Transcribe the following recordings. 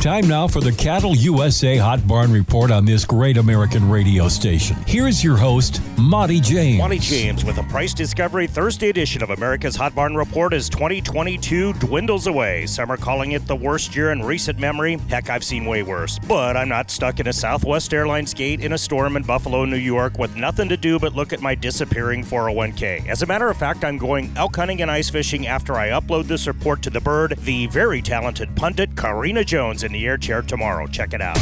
Time now for the Cattle USA Hot Barn Report on this great American radio station. Here's your host, Monte James. Monte James with a price discovery Thursday edition of America's Hot Barn Report as 2022 dwindles away. Some are calling it the worst year in recent memory. Heck, I've seen way worse. But I'm not stuck in a Southwest Airlines gate in a storm in Buffalo, New York with nothing to do but look at my disappearing 401k. As a matter of fact, I'm going elk hunting and ice fishing after I upload this report to the bird, the very talented pundit Karina Jones in the air chair tomorrow. Check it out.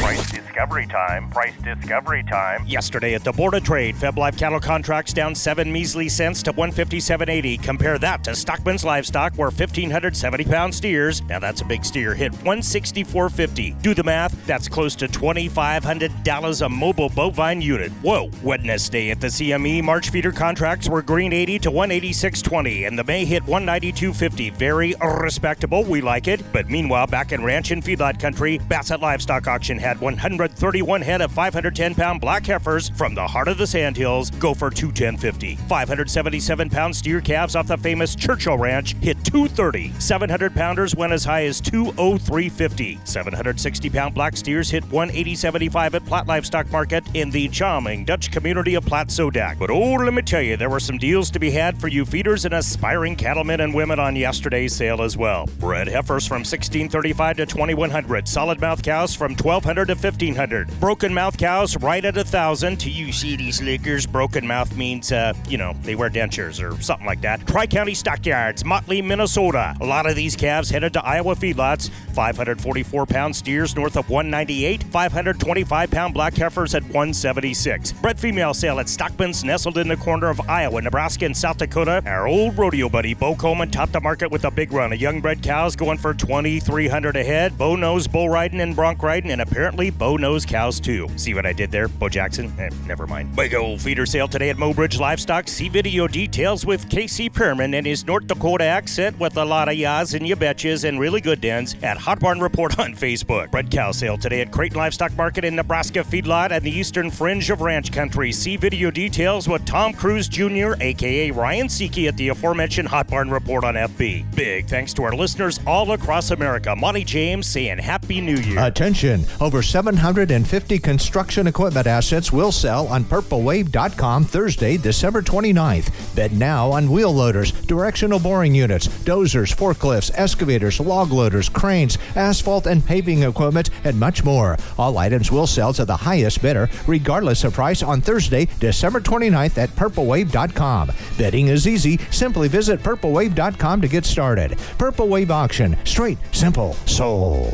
Price discovery time. Price discovery time. Yesterday at the Board of Trade, Feb Live cattle contracts down seven measly cents to 157.80. Compare that to Stockman's livestock, where 1,570 pound steers, now that's a big steer, hit 164.50. Do the math, that's close to $2,500 a mobile bovine unit. Whoa. Wednesday at the CME, March feeder contracts were green 80 to 186.20, and the May hit 192.50. Very respectable. We like it. But meanwhile, back in ranch and feedlot country, Bassett Livestock Auction had 131 head of 510 pound black heifers from the heart of the Sandhills go for 210.50. 577 pound steer calves off the famous Churchill Ranch hit 230. 700 pounders went as high as 203.50. 760 pound black steers hit 180.75 at Platte Livestock Market in the charming Dutch community of Platte Sodak. But oh, let me tell you, there were some deals to be had for you feeders and aspiring cattlemen and women on yesterday's sale as well. Bred heifers from 1635 to 2100. Solid mouth cows from 1200 to 1500. Broken mouth cows right at a thousand. To you CD slickers, broken mouth means, uh, you know, they wear dentures or something like that. Tri County Stockyards, Motley, Minnesota. A lot of these calves headed to Iowa feedlots. 544 pound steers north of 198. 525 pound black heifers at 176. Bred female sale at Stockman's, nestled in the corner of Iowa, Nebraska, and South Dakota. Our old rodeo buddy Bo Coleman topped the market with a big run of young bred cows going for 2,300 a head. Bo knows bull riding and bronc riding, and apparently Bo knows cows too. See what I did there, Bo Jackson? Eh, never mind. Big old feeder sale today at Mobridge Livestock. See video details with Casey Perman and his North Dakota accent with a lot of yas and you betches and really good dens at Hot Barn Report on Facebook. Bred cow sale today at Creighton Livestock Market in Nebraska Feedlot and the eastern fringe of ranch country. See video details with Tom Cruise Jr., aka Ryan Seeke, at the aforementioned Hot Barn Report on FB. Big thanks to our listeners all across America. Monte James saying Happy New Year. Attention! Over 750 construction equipment assets will sell on PurpleWave.com Thursday, December 29th. Bet now on wheel loaders, directional boring units, dozers, forklifts, excavators, log loaders, cranes, asphalt and paving equipment, and much more. All items will sell to the highest bidder, regardless of price, on Thursday, December 29th at PurpleWave.com. Betting is easy. Simply visit PurpleWave.com to get started. Purple Wave Auction. Straight, simple, sold.